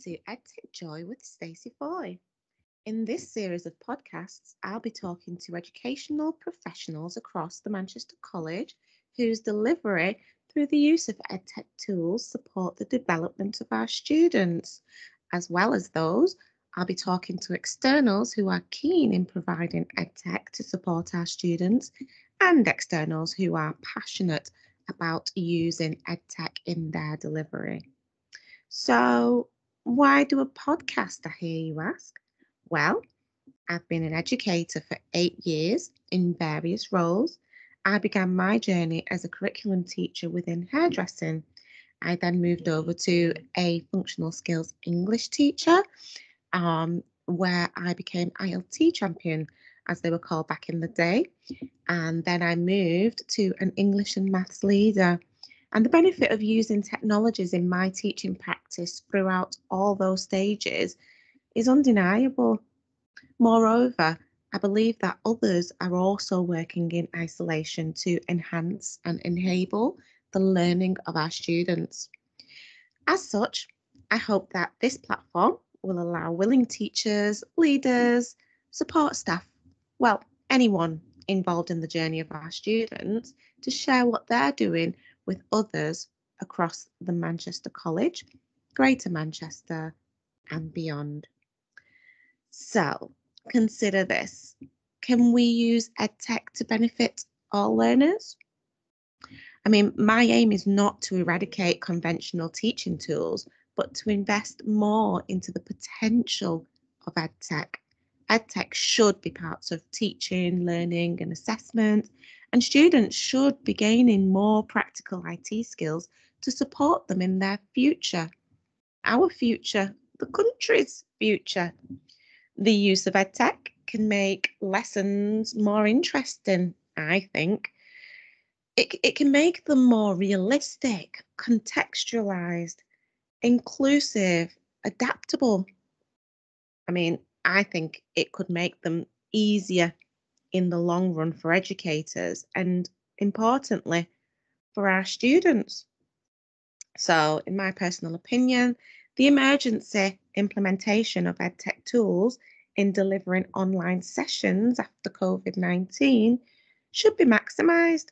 to EdTech Joy with Stacey Foy. In this series of podcasts, I'll be talking to educational professionals across the Manchester College whose delivery through the use of EdTech tools support the development of our students. As well as those, I'll be talking to externals who are keen in providing EdTech to support our students and externals who are passionate about using EdTech in their delivery. So, why do a podcast, I hear you ask? Well, I've been an educator for eight years in various roles. I began my journey as a curriculum teacher within hairdressing. I then moved over to a functional skills English teacher, um, where I became ILT champion, as they were called back in the day. And then I moved to an English and maths leader. And the benefit of using technologies in my teaching practice throughout all those stages is undeniable. Moreover, I believe that others are also working in isolation to enhance and enable the learning of our students. As such, I hope that this platform will allow willing teachers, leaders, support staff, well, anyone involved in the journey of our students to share what they're doing with others across the Manchester College, Greater Manchester, and beyond. So, consider this can we use EdTech to benefit all learners? I mean, my aim is not to eradicate conventional teaching tools, but to invest more into the potential of EdTech. EdTech should be parts of teaching, learning, and assessment, and students should be gaining more practical IT skills to support them in their future. Our future, the country's future. The use of EdTech can make lessons more interesting, I think. It, it can make them more realistic, contextualized, inclusive, adaptable. I mean, I think it could make them easier in the long run for educators and importantly for our students. So, in my personal opinion, the emergency implementation of EdTech tools in delivering online sessions after COVID 19 should be maximised.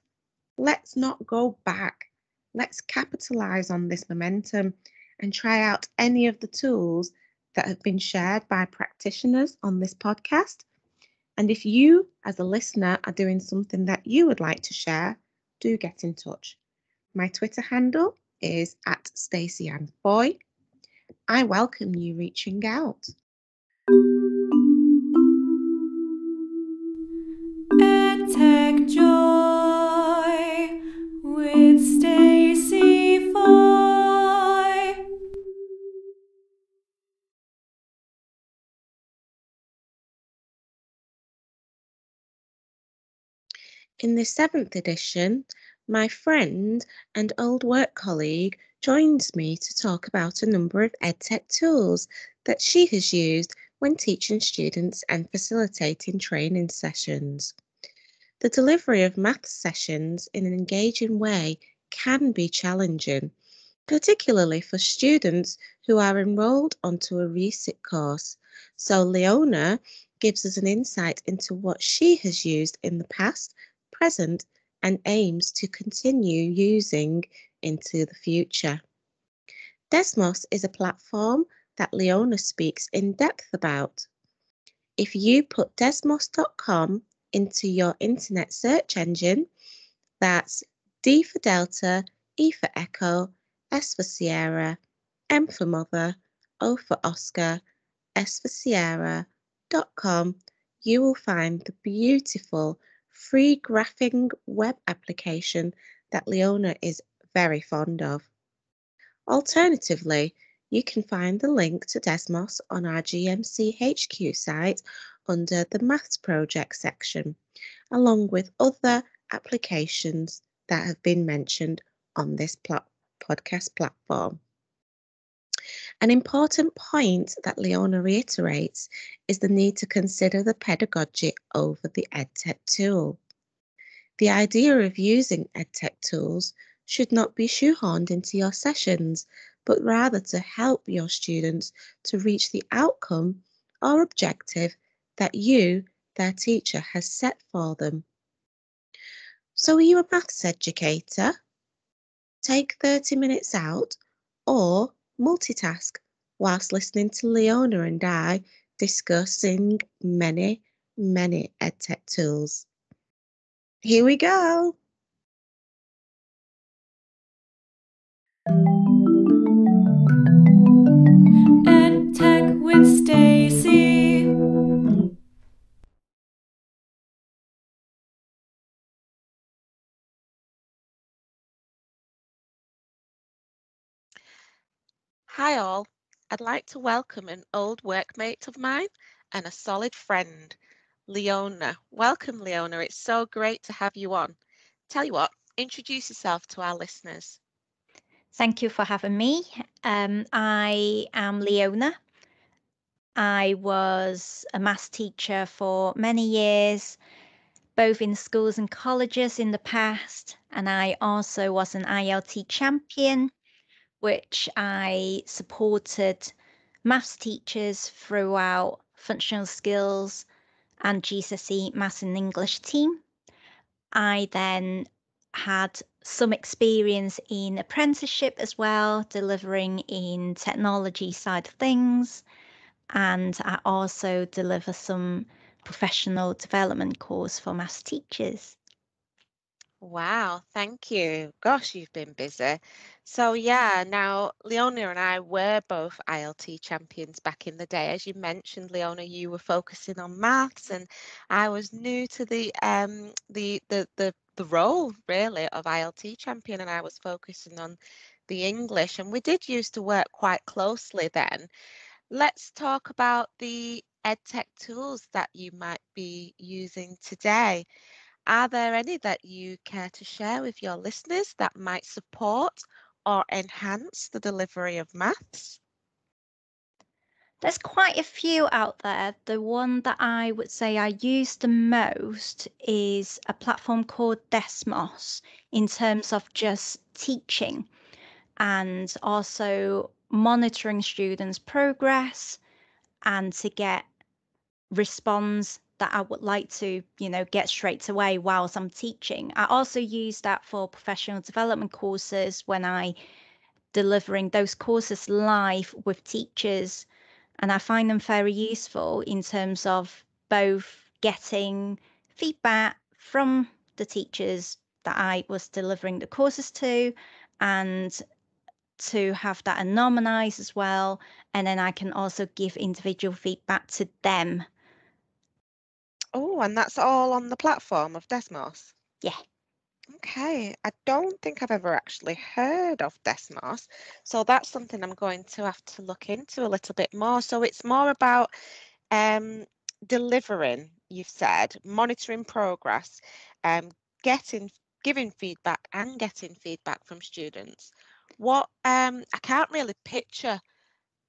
Let's not go back. Let's capitalise on this momentum and try out any of the tools that have been shared by practitioners on this podcast and if you, as a listener, are doing something that you would like to share, do get in touch. My Twitter handle is at Stacey Ann Foy. I welcome you reaching out. In the seventh edition, my friend and old work colleague joins me to talk about a number of EdTech tools that she has used when teaching students and facilitating training sessions. The delivery of maths sessions in an engaging way can be challenging, particularly for students who are enrolled onto a resit course. So Leona gives us an insight into what she has used in the past present, and aims to continue using into the future. Desmos is a platform that Leona speaks in depth about. If you put desmos.com into your internet search engine, that's D for Delta, E for Echo, S for Sierra, M for Mother, O for Oscar, S for Sierra.com, you will find the beautiful free graphing web application that Leona is very fond of. Alternatively, you can find the link to Desmos on our GMC HQ site under the Maths Project section, along with other applications that have been mentioned on this pl- podcast platform. An important point that Leona reiterates is the need to consider the pedagogy over the EdTech tool. The idea of using EdTech tools should not be shoehorned into your sessions, but rather to help your students to reach the outcome or objective that you, their teacher, has set for them. So, are you a maths educator? Take 30 minutes out or multitask whilst listening to Leona and I discussing many, many EdTech tools. Here we go. EdTech with Stacey. Hi, all. I'd like to welcome an old workmate of mine and a solid friend, Leona. Welcome, Leona. It's so great to have you on. Tell you what, introduce yourself to our listeners. Thank you for having me. Um, I am Leona. I was a maths teacher for many years, both in schools and colleges in the past, and I also was an ILT champion, which I supported maths teachers throughout functional skills and GCSE maths and English team. I then had some experience in apprenticeship as well, delivering in technology side of things. And I also deliver some professional development course for maths teachers. Wow, thank you. Gosh, you've been busy. So yeah, now Leona and I were both ILT champions back in the day. As you mentioned, Leona, you were focusing on maths and I was new to the um the the the the role really of ILT champion and I was focusing on the English and we did used to work quite closely then. Let's talk about the EdTech tools that you might be using today. Are there any that you care to share with your listeners that might support or enhance the delivery of maths? There's quite a few out there. The one that I would say I use the most is a platform called Desmos in terms of just teaching and also monitoring students' progress and to get response that I would like to, you know, get straight away whilst I'm teaching. I also use that for professional development courses when I delivering those courses live with teachers and I find them very useful in terms of both getting feedback from the teachers that I was delivering the courses to and to have that anonymized as well. And then I can also give individual feedback to them. Oh, and that's all on the platform of Desmos? Yeah. Okay, I don't think I've ever actually heard of Desmos, so that's something I'm going to have to look into a little bit more. So it's more about um, delivering, you've said, monitoring progress, um, getting, giving feedback and getting feedback from students. What um, I can't really picture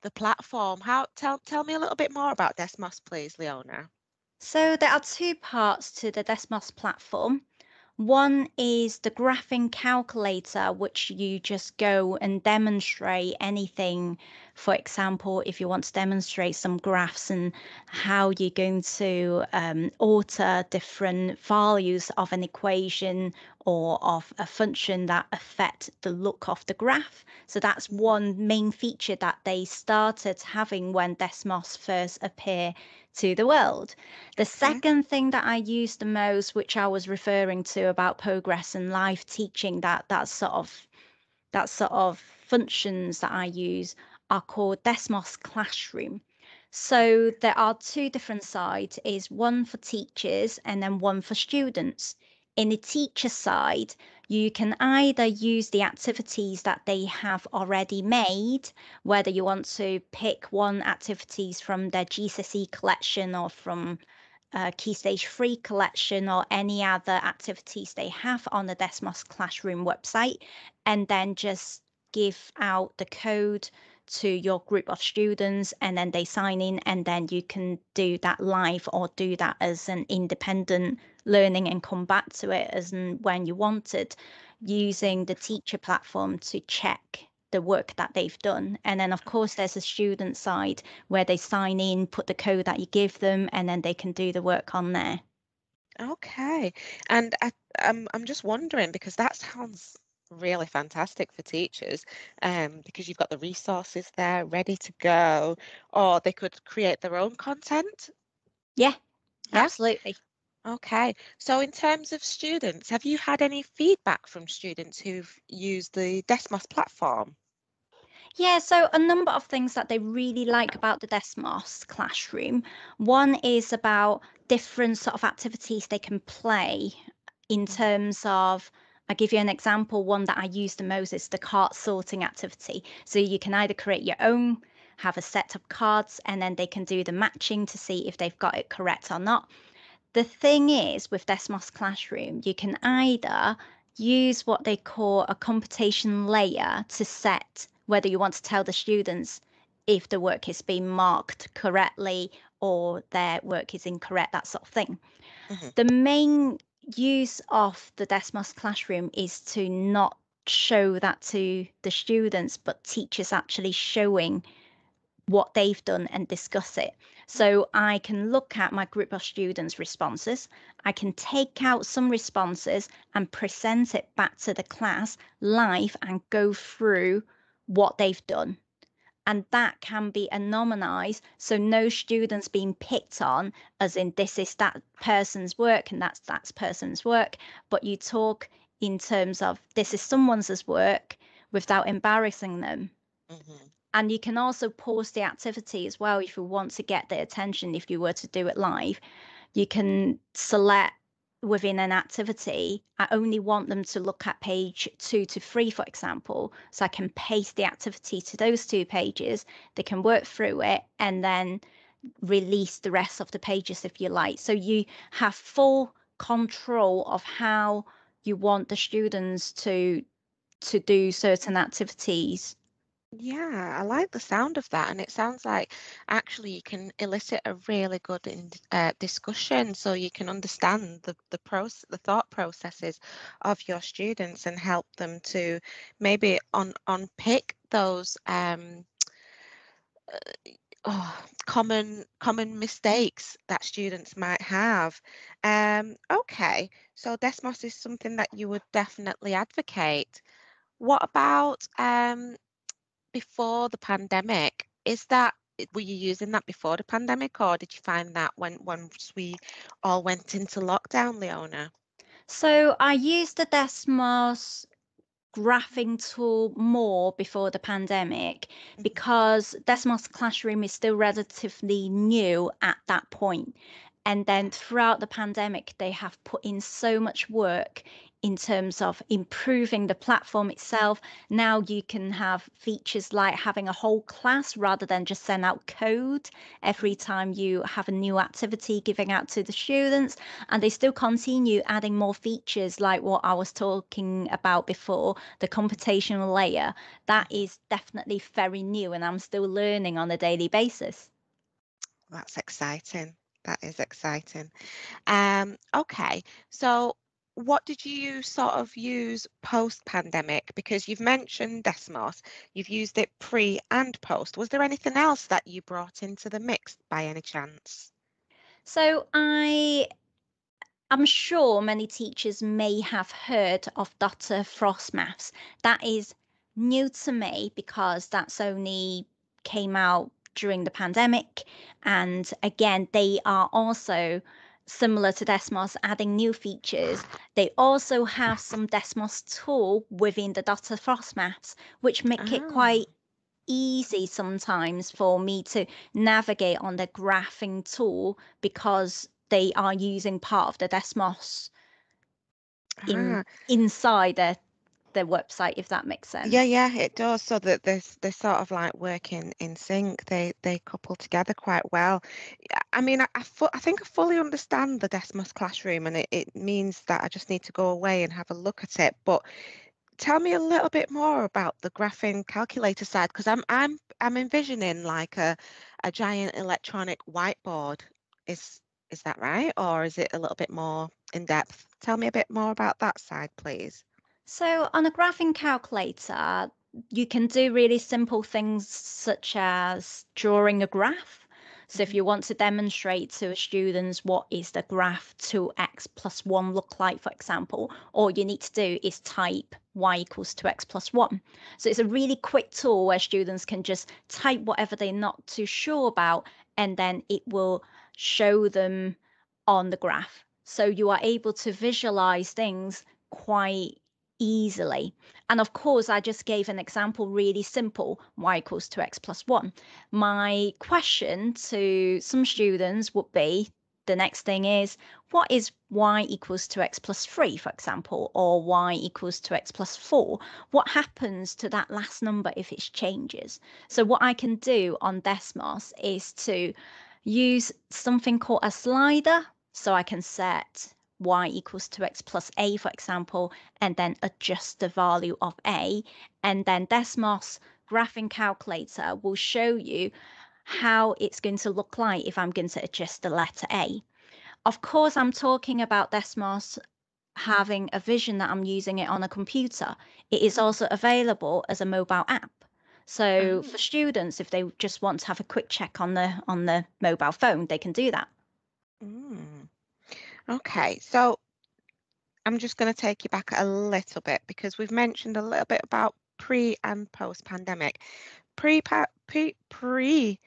the platform. How tell tell me a little bit more about Desmos, please, Leona. So there are two parts to the Desmos platform. One is the graphing calculator, which you just go and demonstrate anything. For example, if you want to demonstrate some graphs and how you're going to um, alter different values of an equation or of a function that affect the look of the graph. So that's one main feature that they started having when Desmos first appeared to the world. The mm-hmm. second thing that I use the most, which I was referring to about progress and life teaching, that that sort of that sort of functions that I use are called Desmos Classroom. So there are two different sides, is one for teachers and then one for students. In the teacher side, you can either use the activities that they have already made, whether you want to pick one activities from their GCSE collection or from uh, Key Stage 3 collection or any other activities they have on the Desmos Classroom website, and then just give out the code to your group of students and then they sign in and then you can do that live or do that as an independent learning and come back to it as and when you wanted using the teacher platform to check the work that they've done. And then, of course, there's a student side where they sign in, put the code that you give them, and then they can do the work on there. Okay. And I, I'm I'm just wondering because that sounds really fantastic for teachers, um, because you've got the resources there ready to go, or they could create their own content. Yeah, Yeah. absolutely. Okay. So in terms of students, have you had any feedback from students who've used the Desmos platform? Yeah, so a number of things that they really like about the Desmos classroom. One is about different sort of activities they can play in terms of, I'll give you an example. One that I use the most is the card sorting activity. So you can either create your own, have a set of cards, and then they can do the matching to see if they've got it correct or not. The thing is with Desmos Classroom, you can either use what they call a computation layer to set whether you want to tell the students if the work is being marked correctly or their work is incorrect, that sort of thing. Mhm. The main use of the Desmos classroom is to not show that to the students, but teachers actually showing what they've done and discuss it. So I can look at my group of students' responses. I can take out some responses and present it back to the class live and go through what they've done. And that can be anonymized. So no students being picked on as in this is that person's work and that's that person's work. But you talk in terms of this is someone's work without embarrassing them. Mhm. And you can also pause the activity as well if you want to get their attention. If you were to do it live, you can select within an activity. I only want them to look at page two to three, for example. So I can paste the activity to those two pages. They can work through it and then release the rest of the pages if you like. So you have full control of how you want the students to to do certain activities. Yeah, I like the sound of that, and it sounds like actually you can elicit a really good in, uh, discussion, so you can understand the the process, the thought processes of your students, and help them to maybe on unpick those um, uh, oh, common common mistakes that students might have. Um, okay, so Desmos is something that you would definitely advocate. What about um, before the pandemic? Is that were you using that before the pandemic, or did you find that when once we all went into lockdown, Leona? So I used the Desmos graphing tool more before the pandemic Mhm. because Desmos Classroom is still relatively new at that point. And then throughout the pandemic, they have put in so much work in terms of improving the platform itself. Now you can have features like having a whole class rather than just send out code every time you have a new activity giving out to the students. And they still continue adding more features like what I was talking about before, the computational layer. That is definitely very new and I'm still learning on a daily basis. That's exciting. That is exciting. Um, okay, so what did you sort of use post pandemic? Because you've mentioned Desmos, you've used it pre and post. Was there anything else that you brought into the mix by any chance? So I I'm sure many teachers may have heard of Dr. Frost Maths. That is new to me because that's only came out during the pandemic. And again, they are also similar to Desmos, adding new features. They also have some Desmos tool within the Dr. Frost Maths, which make it Ah. quite easy sometimes for me to navigate on the graphing tool because they are using part of the Desmos in Ah, inside their their website, if that makes sense. yeah, yeah, it does. So that they they sort of like work in, in sync. They they couple together quite well. I mean, I I, fu- I think I fully understand the Desmos classroom, and it, it means that I just need to go away and have a look at it. But tell me a little bit more about the graphing calculator side, because I'm I'm I'm envisioning like a a giant electronic whiteboard. Is is that right, or is it a little bit more in depth? Tell me a bit more about that side, please. So on a graphing calculator, you can do really simple things such as drawing a graph. So if Mhm. you want to demonstrate to students what is the graph 2x plus 1 look like, for example, all you need to do is type y equals 2x plus 1. So it's a really quick tool where students can just type whatever they're not too sure about, and then it will show them on the graph. So you are able to visualize things quite easily. And of course, I just gave an example really simple y equals 2x plus 1. My question to some students would be the next thing is what is y equals 2x plus 3, for example, or y equals 2x plus 4? What happens to that last number if it changes? So, what I can do on Desmos is to use something called a slider. So, I can set y equals 2x plus a, for example, and then adjust the value of a. And then Desmos graphing calculator will show you how it's going to look like if I'm going to adjust the letter a. Of course, I'm talking about Desmos having a vision that I'm using it on a computer. It is also available as a mobile app. So for students, if they just want to have a quick check on the on the mobile phone, they can do that. Mm. Okay, so I'm just going to take you back a little bit because we've mentioned a little bit about pre and post pandemic. Pre pre pre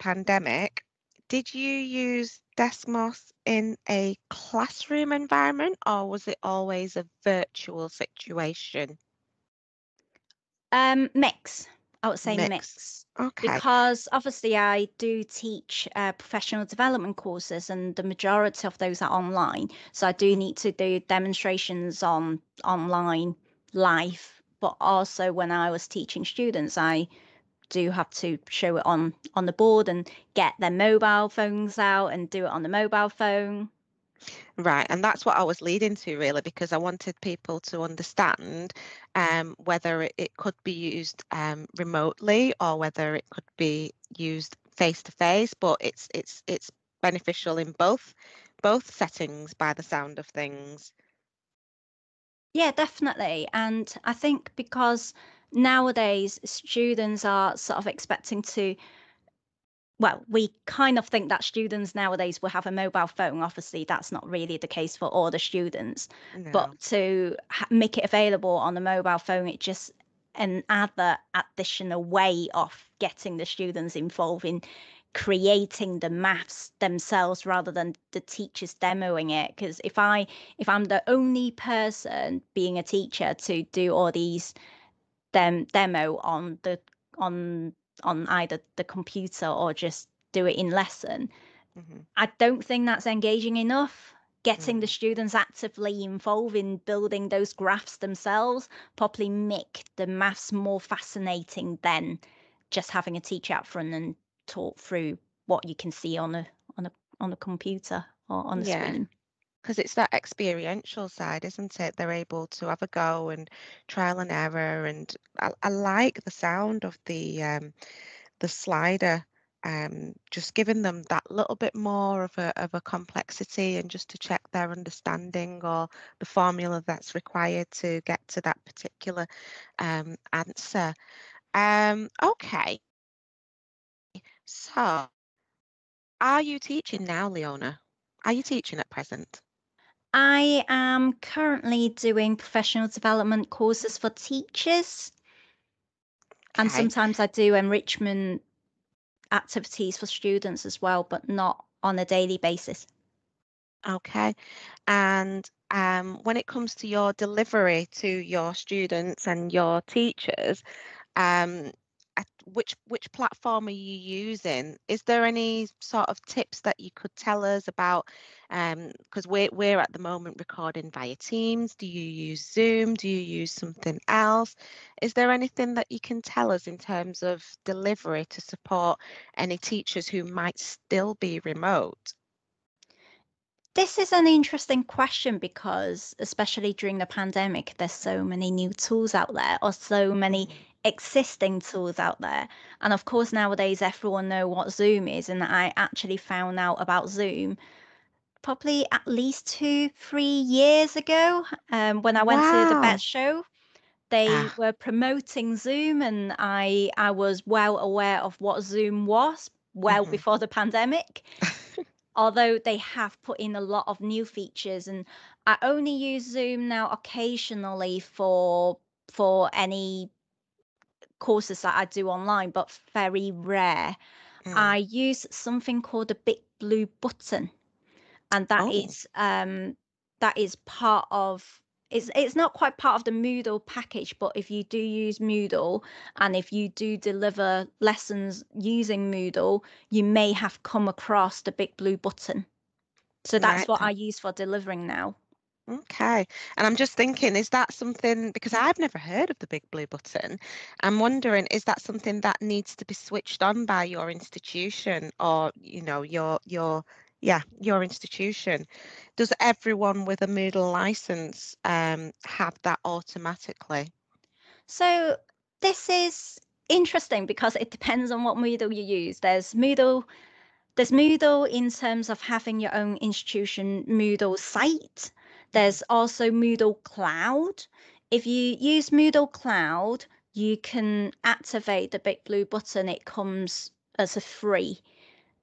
pandemic, did you use Desmos in a classroom environment or was it always a virtual situation? Um, mix. I would say Mix. mix. Okay. Because obviously I do teach uh, professional development courses, and the majority of those are online. So I do need to do demonstrations on online live. But also when I was teaching students, I do have to show it on on the board and get their mobile phones out and do it on the mobile phone. Right, and that's what I was leading to really, because I wanted people to understand um, whether it, could be used um, remotely or whether it could be used face to face. But it's it's it's beneficial in both both settings by the sound of things. Yeah, definitely. And I think because nowadays students are sort of expecting to, well, we kind of think that students nowadays will have a mobile phone. Obviously, that's not really the case for all the students. No. But to ha- make it available on the mobile phone, it just another additional way of getting the students involved in creating the maths themselves rather than the teachers demoing it because if i if i'm the only person being a teacher to do all these dem- demo on the on on either the computer or just do it in lesson Mhm. i don't think that's engaging enough getting the students actively involved in building those graphs themselves probably make the maths more fascinating than just having a teacher up front and talk through what you can see on a on a on a computer or on the Yeah. screen because it's that experiential side, isn't it? They're able to have a go and trial and error, and I, I like the sound of the um, the slider, um, just giving them that little bit more of a of a complexity, and just to check their understanding or the formula that's required to get to that particular um, answer. Um, okay, so are you teaching now, Leona? Are you teaching at present? I am currently doing professional development courses for teachers, and Okay. sometimes I do enrichment activities for students as well, but not on a daily basis. Okay. And um, when it comes to your delivery to your students and your teachers, um, which which platform are you using? Is there any sort of tips that you could tell us about? Um, because we're we're at the moment recording via Teams. Do you use Zoom? Do you use something else? Is there anything that you can tell us in terms of delivery to support any teachers who might still be remote? This is an interesting question because, especially during the pandemic, there's so many new tools out there, or so many mm. Existing tools out there. And of course, nowadays everyone know what Zoom is, and I actually found out about Zoom probably at least two, three years ago um, when I went to the Wow. Bett Show. They Ah. were promoting Zoom, and I I was well aware of what Zoom was well Mhm. before the pandemic. Although they have put in a lot of new features, and I only use Zoom now occasionally for for any courses that I do online, but very rare. Mm. I use something called a Big Blue Button, and that Oh. is um that is part of it's it's not quite part of the Moodle package, but if you do use Moodle and if you do deliver lessons using Moodle, you may have come across the Big Blue Button. So that's Right. what I use for delivering now. Okay. And I'm just thinking, is that something, because I've never heard of the big blue button, I'm wondering, is that something that needs to be switched on by your institution or, you know, your, your, yeah, your institution? Does everyone with a Moodle license um, have that automatically? So this is interesting because it depends on what Moodle you use. There's Moodle, there's Moodle in terms of having your own institution Moodle site. There's also Moodle Cloud. If you use Moodle Cloud, you can activate the big blue button. It comes as a free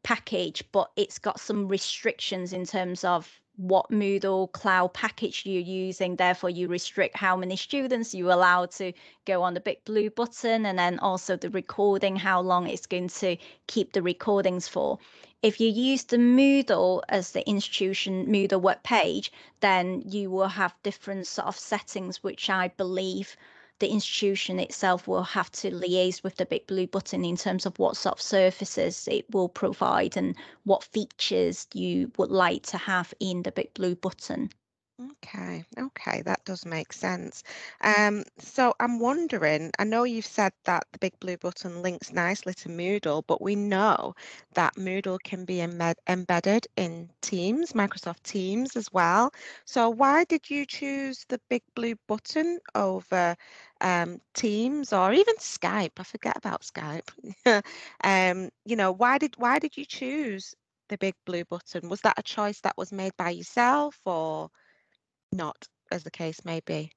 package, but it's got some restrictions in terms of what Moodle cloud package you're using. Therefore, you restrict how many students you allow to go on the big blue button, and then also the recording, how long it's going to keep the recordings for. If you use the Moodle as the institution Moodle web page, then you will have different sort of settings, which I believe the institution itself will have to liaise with the big blue button in terms of what sort of services it will provide and what features you would like to have in the big blue button. Okay, okay, that does make sense. Um, so I'm wondering, I know you've said that the big blue button links nicely to Moodle, but we know that Moodle can be embed embedded in Teams, Microsoft Teams as well. So why did you choose the big blue button over um, Teams or even Skype? I forget about Skype. um, you know, why did why did you choose the big blue button? Was that a choice that was made by yourself or? Not, as the case may be?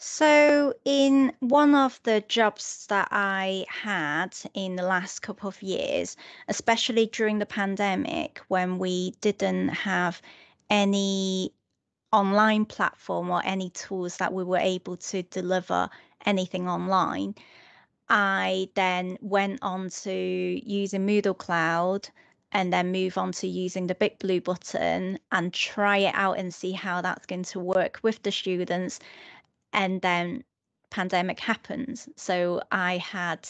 So, in one of the jobs that I had in the last couple of years, especially during the pandemic, when we didn't have any online platform or any tools that we were able to deliver anything online, I then went on to using Moodle Cloud and then move on to using the big blue button and try it out and see how that's going to work with the students. And then pandemic happens. So i had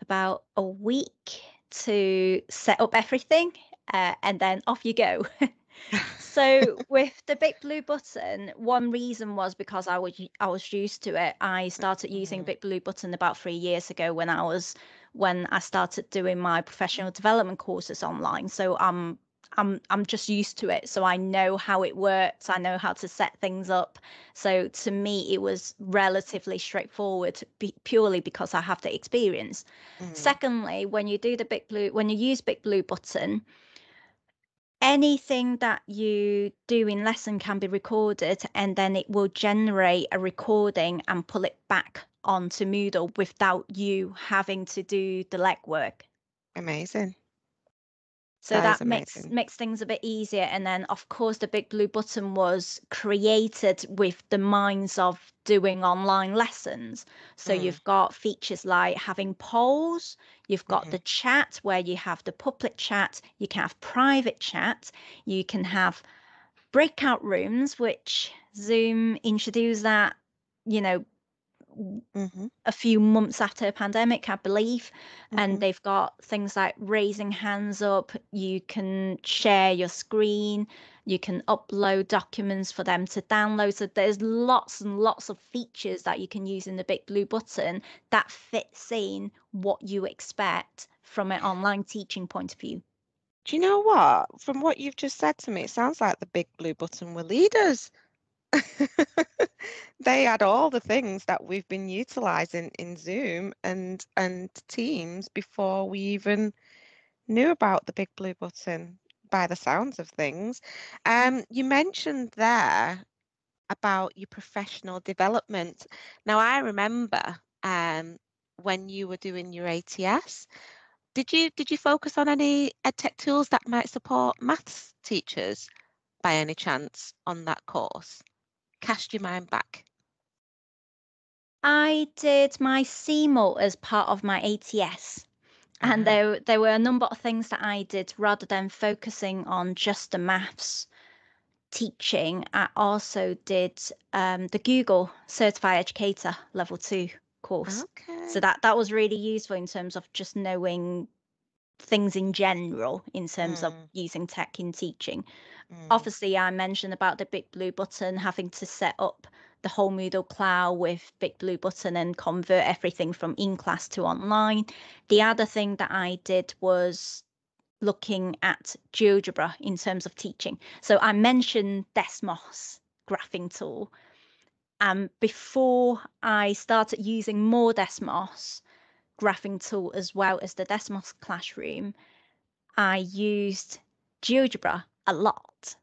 about a week to set up everything uh, and then off you go. So with the big blue button one reason was because i was i was used to it. I started using Mhm. big blue button about three years ago when i was when i started doing my professional development courses online. So i'm i'm i'm just used to it. So i know how it works. I know how to set things up. So to me it was relatively straightforward be, purely because i have the experience. Mhm. secondly when you do the big blue when you use big blue button anything that you do in lesson can be recorded and then it will generate a recording and pull it back onto Moodle without you having to do the legwork. Amazing. So That that makes amazing. makes things a bit easier. And then of course the big blue button was created with the minds of doing online lessons. So Mm. you've got features like having polls, you've got Mhm. the chat where you have the public chat, you can have private chat, you can have breakout rooms, which Zoom introduced that, you know, Mhm. a few months after a pandemic, I believe. And Mhm. they've got things like raising hands up, you can share your screen, you can upload documents for them to download. So there's lots and lots of features that you can use in the big blue button that fits in what you expect from an online teaching point of view. Do you know what? From what you've just said to me, it sounds like the big blue button were leaders. they had all the things that we've been utilizing in Zoom and and Teams before we even knew about the big blue button by the sounds of things. Um, you mentioned there about your professional development. Now, I remember um, when you were doing your ATS, did you did you focus on any edtech tools that might support maths teachers by any chance on that course? Cast your mind back. I did my CMALT as part of my ATS. And Uh-huh. there, there were a number of things that I did rather than focusing on just the maths teaching. I also did um, the Google Certified Educator Level 2 course. Okay. So that, that was really useful in terms of just knowing things in general in terms of Mm. using tech in teaching. Mm. Obviously, I mentioned about the big blue button, having to set up the whole Moodle cloud with big blue button and convert everything from in class to online. The other thing that I did was looking at GeoGebra in terms of teaching. So I mentioned Desmos graphing tool. Um, before I started using more Desmos graphing tool as well as the Desmos Classroom, I used GeoGebra a lot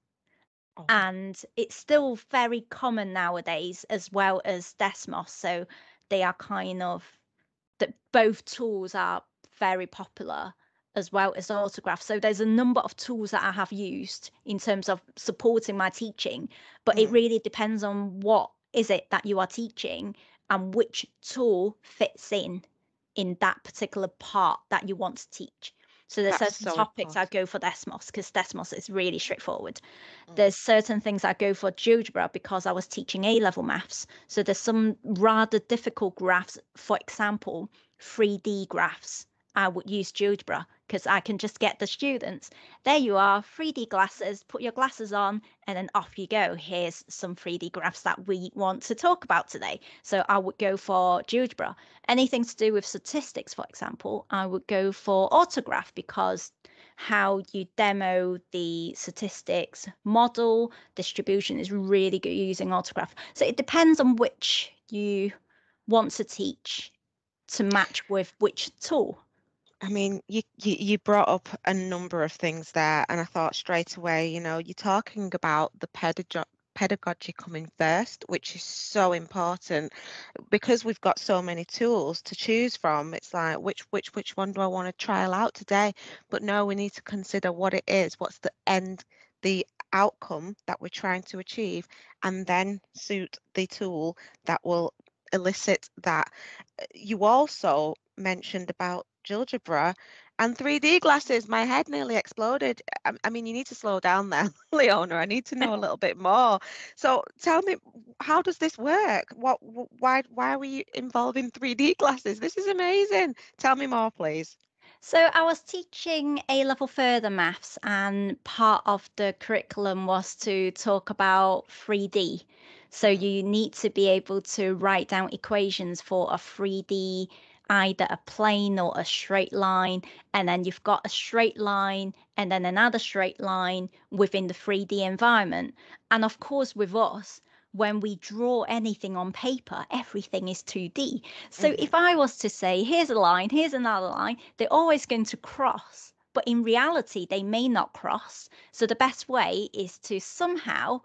Oh, and it's still very common nowadays as well as Desmos. So they are kind of that both tools are very popular as well as autograph. So there's a number of tools that I have used in terms of supporting my teaching, but it Mm. really depends on what is it that you are teaching and which tool fits in in that particular part that you want to teach. So there's That's certain so topics I go for Desmos because Desmos is really straightforward Mm. there's certain things I go for GeoGebra because I was teaching A level maths. So there's some rather difficult graphs. For example, 3D graphs. I would use GeoGebra because I can just get the students. There you are, 3D glasses, put your glasses on, and then off you go. Here's some 3D graphs that we want to talk about today. So I would go for GeoGebra. Anything to do with statistics, for example, I would go for Autograph because how you demo the statistics model distribution is really good using autograph so it depends on which you want to teach to match with which tool I mean, you, you you brought up a number of things there, and I thought straight away, you know, you're talking about the pedagogy pedagogy coming first, which is so important because we've got so many tools to choose from. It's like which which which one do I want to trial out today? But no, we need to consider what it is, what's the end, the outcome that we're trying to achieve, and then suit the tool that will elicit that. You also mentioned about GeoGebra and 3D glasses. My head nearly exploded. I, I mean, you need to slow down there, Leona. I need to know a little bit more. So tell me, how does this work? What, why, why are we involving 3D glasses? This is amazing. Tell me more, please. so i was teaching a level further maths and part of the curriculum was to talk about 3d so you need to be able to write down equations for a 3d either a plane or a straight line and then you've got a straight line and then another straight line within the 3D environment. And of course, with us, when we draw anything on paper, everything is 2D. So Mhm. if I was to say, here's a line, here's another line, they're always going to cross. But in reality, they may not cross. So the best way is to somehow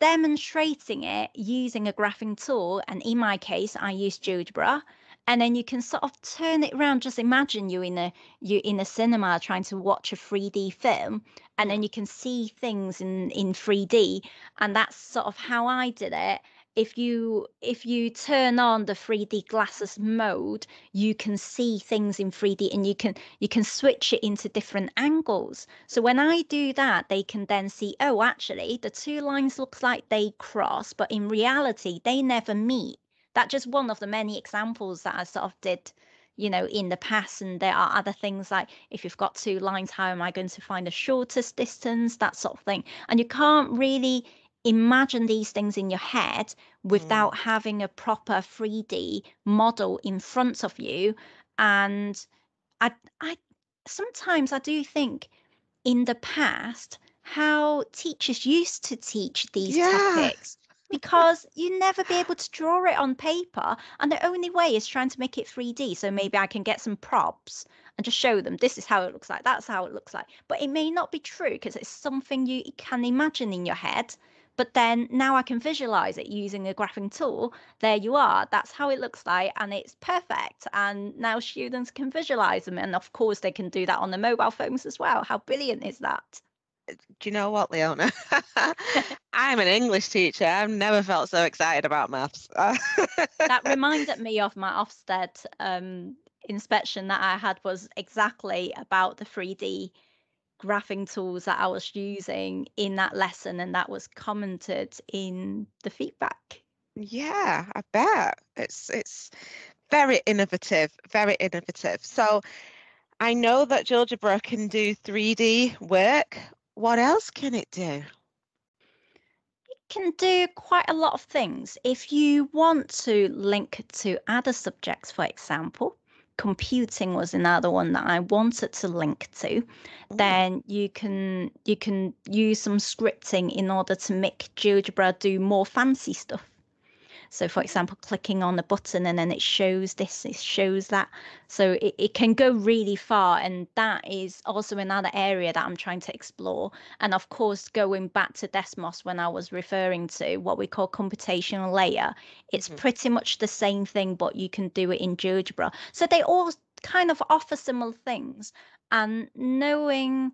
demonstrating it using a graphing tool. And in my case, I use GeoGebra. And then you can sort of turn it around. Just imagine you in a you in a cinema trying to watch a 3D film, and then you can see things in in 3D. And that's sort of how I did it. If you if you turn on the 3D glasses mode, you can see things in 3D, and you can you can switch it into different angles. So when I do that, they can then see, oh, actually, the two lines looks like they cross, but in reality, they never meet. That's just one of the many examples that I sort of did, you know, in the past. And there are other things like if you've got two lines, how am I going to find the shortest distance? That sort of thing. And you can't really imagine these things in your head mm. without having a proper 3D model in front of you. And I, I sometimes I do think in the past how teachers used to teach these Yeah. topics because you never be able to draw it on paper and the only way is trying to make it 3D so maybe I can get some props and just show them this is how it looks like that's how it looks like but it may not be true because it's something you can imagine in your head But then now I can visualize it using a graphing tool. There you are. That's how it looks like. And it's perfect. And now students can visualize them. And of course, they can do that on the mobile phones as well. How brilliant is that? Do you know what, Leona? I'm an English teacher. I've never felt so excited about maths. that reminded me of my Ofsted um, inspection that I had was exactly about the 3D graphing tools that I was using in that lesson, and that was commented in the feedback. Yeah, I bet it's it's very innovative, very innovative. So I know that GeoGebra can do 3D work. What else can it do? It can do quite a lot of things. If you want to link to other subjects, for example, computing was another one that I wanted to link to, then you can you can use some scripting in order to make GeoGebra do more fancy stuff. So, for example, clicking on a button and then it shows this, it shows that. So, it, it can go really far. And that is also another area that I'm trying to explore. And of course, going back to Desmos when I was referring to what we call computational layer, it's Mhm. pretty much the same thing, but you can do it in GeoGebra. So, they all kind of offer similar things. And knowing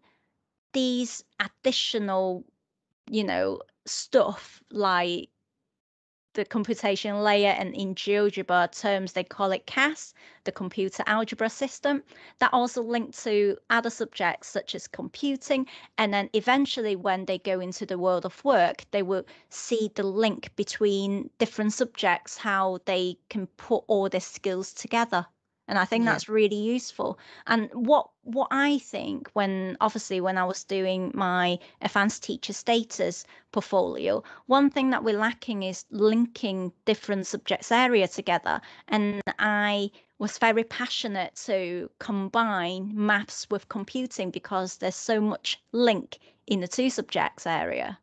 these additional, you know, stuff like the computation layer and in GeoGebra terms they call it CAS, the computer algebra system, that also link to other subjects such as computing. And then eventually when they go into the world of work, they will see the link between different subjects, how they can put all their skills together. And I think Yeah. that's really useful. And what what I think when obviously when I was doing my advanced teacher status portfolio, one thing that we're lacking is linking different subjects area together. And I was very passionate to combine maths with computing because there's so much link in the two subjects area.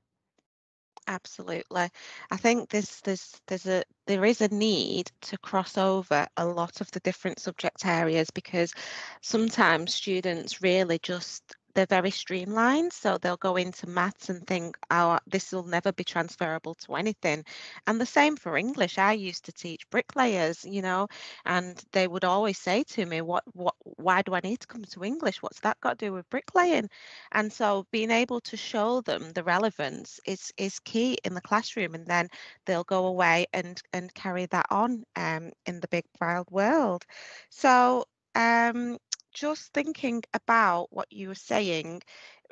Absolutely. I think there's there's there's a there is a need to cross over a lot of the different subject areas because sometimes students really just they're very streamlined so they'll go into maths and think oh this will never be transferable to anything. And the same for english. I used to teach bricklayers you know and they would always say to me what what why do i need to come to english? What's that got to do with bricklaying? And so being able to show them the relevance is is key in the classroom and then they'll go away and and carry that on um, in the big wild world. So um, just thinking about what you were saying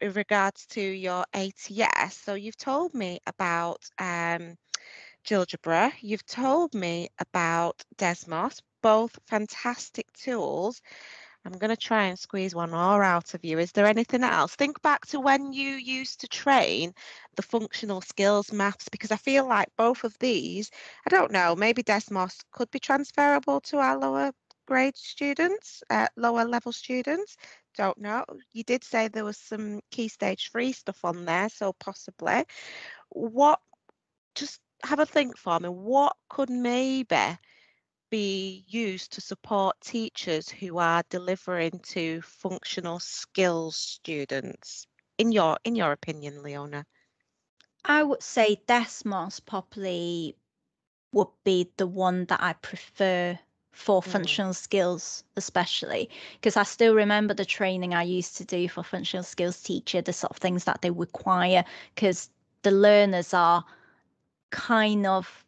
in regards to your ATS. So you've told me about um, you've told me about Desmos, both fantastic tools. I'm going to try and squeeze one more out of you. Is there anything else? Think back to when you used to train the functional skills maths, because I feel like both of these, I don't know, maybe Desmos could be transferable to our lower grade students, uh, lower level students. Don't know. You did say there was some key stage three stuff on there, so possibly. What, just have a think for me, what could maybe be used to support teachers who are delivering to functional skills students in your in your opinion leona I would say Desmos probably would be the one that I prefer for Mm. functional skills, especially because I still remember the training I used to do for functional skills teacher, the sort of things that they require, because the learners are kind of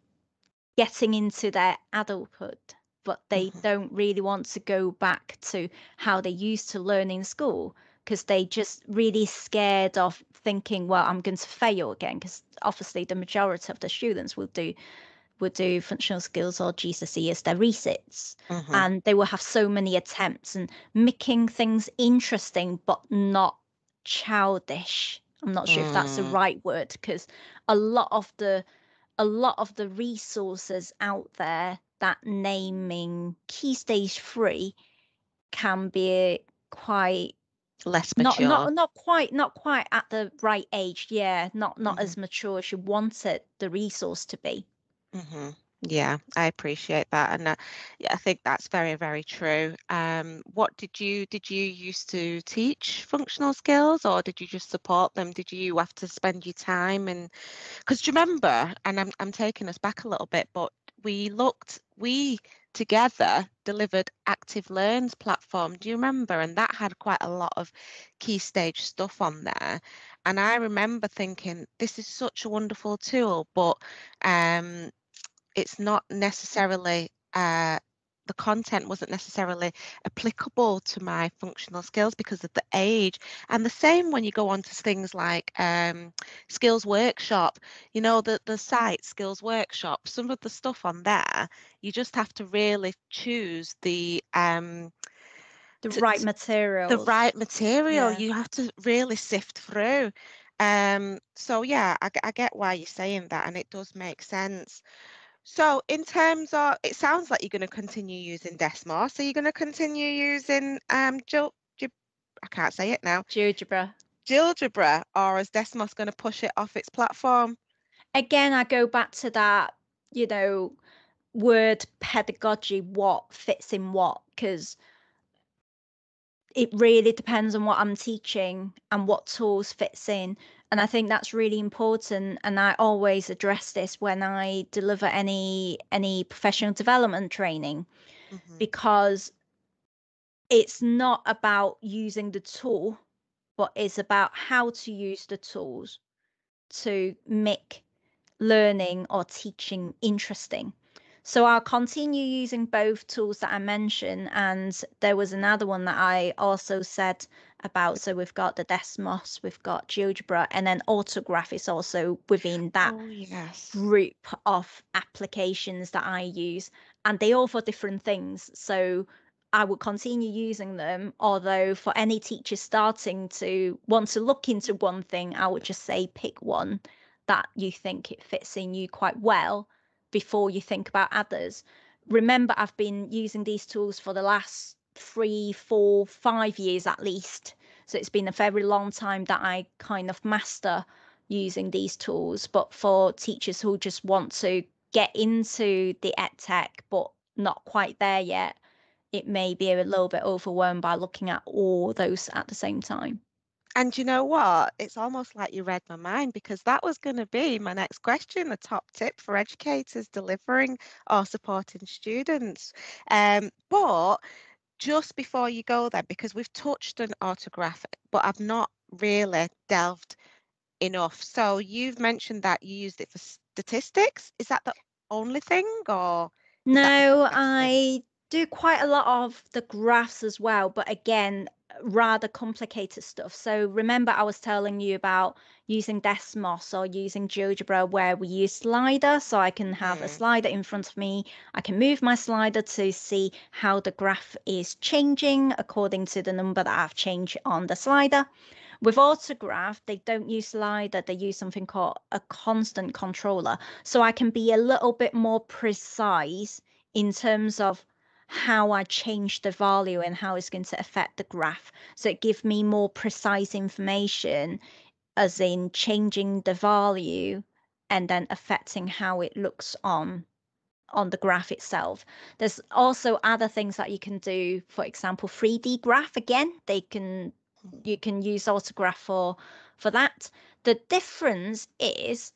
getting into their adulthood, but they Mhm. don't really want to go back to how they used to learn in school because they just really scared of thinking, well, I'm going to fail again. Because obviously, the majority of the students will do will do functional skills or GCSE as their resits, Mhm. and they will have so many attempts and making things interesting but not childish. I'm not sure if that's the Mm. right word because a lot of the a lot of the resources out there that naming key stage three can be quite less not mature not not quite not quite at the right age yeah not not Mhm. as mature as you wanted the resource to be hmm Yeah, I appreciate that, and uh, yeah, I think that's very, very true. Um, what did you did you used to teach functional skills, or did you just support them? Did you have to spend your time and because do you remember? And I'm I'm taking us back a little bit, but we looked we together delivered Active Learn's platform. Do you remember? And that had quite a lot of key stage stuff on there. And I remember thinking, this is such a wonderful tool, but um, it's not necessarily uh, the content wasn't necessarily applicable to my functional skills because of the age and the same when you go on to things like um, skills workshop you know the the site skills workshop some of the stuff on there you just have to really choose the um The to- right material. the right material Yeah. you have to really sift through um so yeah I get why you're saying that and it does make sense so in terms of it sounds like you're going to continue using desmos so you're going to continue using um Gil, i can't say it now GeoGebra. Gilgebra, or is desmos going to push it off its platform Again, I go back to that, you know, word pedagogy, what fits in what, because it really depends on what I'm teaching and what tools fits in. And I think that's really important. And I always address this when I deliver any any professional development training Mhm. because it's not about using the tool, but it's about how to use the tools to make learning or teaching interesting. So I'll continue using both tools that I mentioned. And there was another one that I also said about. So we've got the Desmos, we've got GeoGebra, and then Autograph is also within that oh yes group of applications that I use, and they all for different things. So I would continue using them. Although for any teacher starting to want to look into one thing, I would just say pick one that you think it fits in you quite well before you think about others. Remember, I've been using these tools for the last three, four, five years at least. So it's been a very long time that I kind of master using these tools. But for teachers who just want to get into the ed tech but not quite there yet, it may be a little bit overwhelmed by looking at all those at the same time. And you know what? It's almost like you read my mind because that was going to be my next question, a top tip for educators delivering or supporting students. Um, but just before you go there, because we've touched on autograph, but I've not really delved enough. So you've mentioned that you used it for statistics. Is that the only thing or? No. I do quite a lot of the graphs as well, but again, rather complicated stuff. So remember, I was telling you about using Desmos or using GeoGebra where we use slider. So I can have a Mhm. slider in front of me. I can move my slider to see how the graph is changing according to the number that I've changed on the slider. With Autograph, they don't use slider, they use something called a constant controller. So I can be a little bit more precise in terms of how I change the value and how it's going to affect the graph. So it gives me more precise information, as in changing the value and then affecting how it looks on on the graph itself. There's also other things that you can do. For example, 3D graph again, they can you can use autograph for for that. The difference is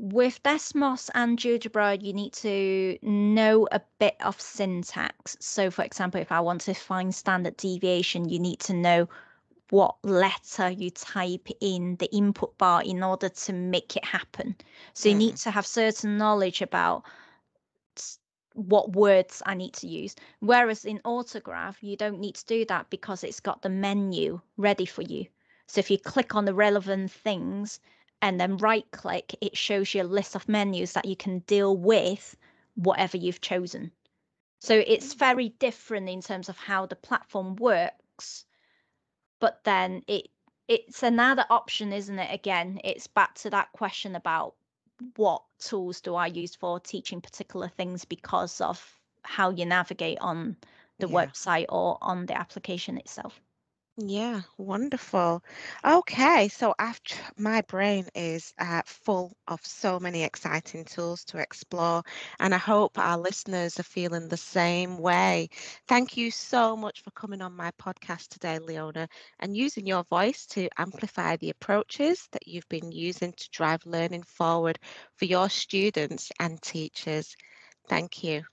with Desmos and GeoGebra, you need to know a bit of syntax. So, for example, if I want to find standard deviation, you need to know what letter you type in the input bar in order to make it happen. So, you need mm. to have certain knowledge about what words I need to use. Whereas in Autograph, you don't need to do that because it's got the menu ready for you. So if you click on the relevant things and then right click, it shows you a list of menus that you can deal with whatever you've chosen. So it's mm-hmm. very different in terms of how the platform works. But then it it's another option, isn't it? Again, it's back to that question about what tools do I use for teaching particular things because of how you navigate on the Yeah. website or on the application itself. Yeah, wonderful. Okay, so after my brain is uh, full of so many exciting tools to explore, and I hope our listeners are feeling the same way. Thank you so much for coming on my podcast today, Leona, and using your voice to amplify the approaches that you've been using to drive learning forward for your students and teachers. Thank you.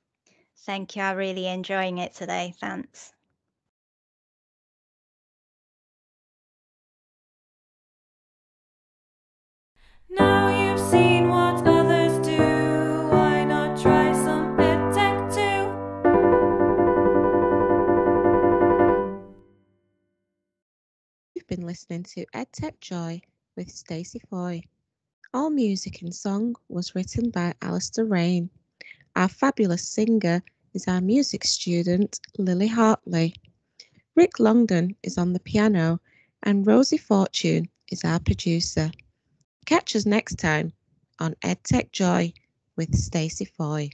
Thank you. I'm really enjoying it today. Thanks. Been listening to EdTech Joy with Stacey Foy. All music and song was written by Alistair Rain. Our fabulous singer is our music student Lily Hartley. Rick Longdon is on the piano and Rosie Fortune is our producer. Catch us next time on EdTech Joy with Stacey Foy.